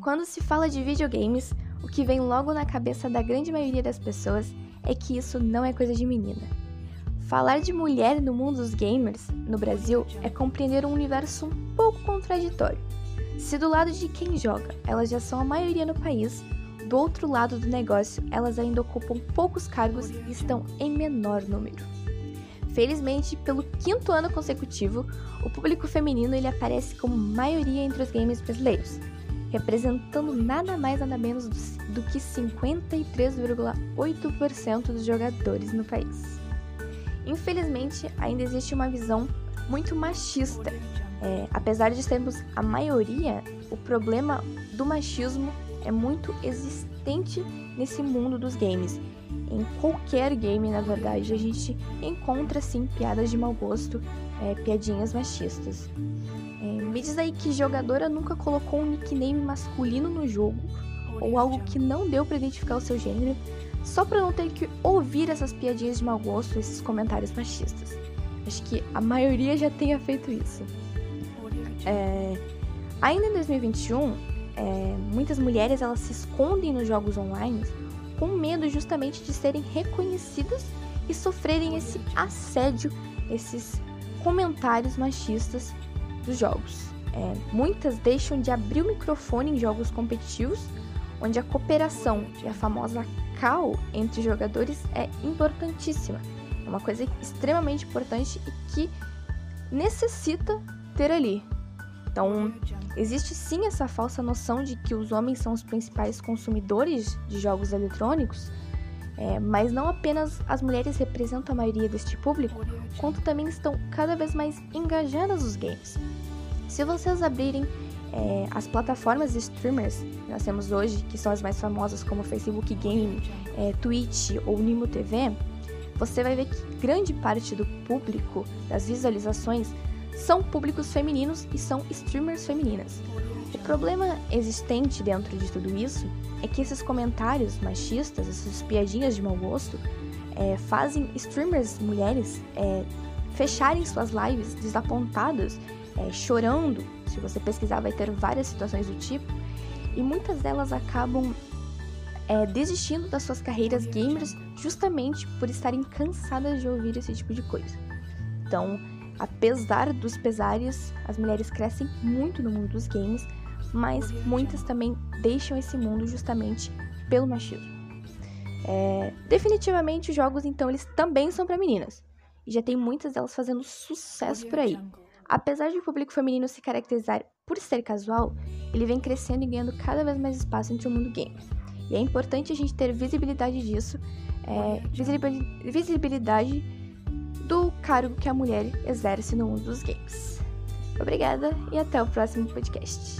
Quando se fala de videogames, o que vem logo na cabeça da grande maioria das pessoas é que isso não é coisa de menina. Falar de mulher no mundo dos gamers, no Brasil, é compreender um universo um pouco contraditório. Se do lado de quem joga elas já são a maioria no país, do outro lado do negócio elas ainda ocupam poucos cargos e estão em menor número. Felizmente, pelo quinto ano consecutivo, o público feminino ele aparece como maioria entre os games brasileiros, representando nada mais nada menos do que 53,8% dos jogadores no país. Infelizmente, ainda existe uma visão muito machista. É, apesar de sermos a maioria, o problema do machismo é muito existente nesse mundo dos games em qualquer game, na verdade, a gente encontra sim piadas de mau gosto, é, piadinhas machistas. Me diz aí que jogadora nunca colocou um nickname masculino no jogo, ou algo que não deu para identificar o seu gênero, só para não ter que ouvir essas piadinhas de mau gosto, esses comentários machistas. Acho que a maioria já tenha feito isso. É, ainda em 2021, é, muitas mulheres elas se escondem nos jogos online com medo justamente de serem reconhecidas e sofrerem esse assédio, esses comentários machistas dos jogos. É, muitas deixam de abrir o microfone em jogos competitivos, onde a cooperação e a famosa cal entre jogadores é importantíssima. É uma coisa extremamente importante e que necessita ter ali. Então, existe sim essa falsa noção de que os homens são os principais consumidores de jogos eletrônicos, é, mas não apenas as mulheres representam a maioria deste público, quanto também estão cada vez mais engajadas nos games. Se vocês abrirem é, as plataformas de streamers que nós temos hoje, que são as mais famosas como Facebook Game, é, Twitch ou Nimo TV, você vai ver que grande parte do público das visualizações são públicos femininos e são streamers femininas. O problema existente dentro de tudo isso é que esses comentários machistas, essas piadinhas de mau gosto, é, fazem streamers mulheres é, fecharem suas lives desapontadas, é, chorando. Se você pesquisar, vai ter várias situações do tipo, e muitas delas acabam é, desistindo das suas carreiras gamers justamente por estarem cansadas de ouvir esse tipo de coisa. Então, Apesar dos pesares, as mulheres crescem muito no mundo dos games, mas muitas também deixam esse mundo justamente pelo machismo. É, definitivamente, os jogos, então, eles também são para meninas. E já tem muitas delas fazendo sucesso por aí. Apesar de o público feminino se caracterizar por ser casual, ele vem crescendo e ganhando cada vez mais espaço entre o mundo game. E é importante a gente ter visibilidade disso, é, visibilidade do cargo que a mulher exerce no mundo dos games. Obrigada e até o próximo podcast.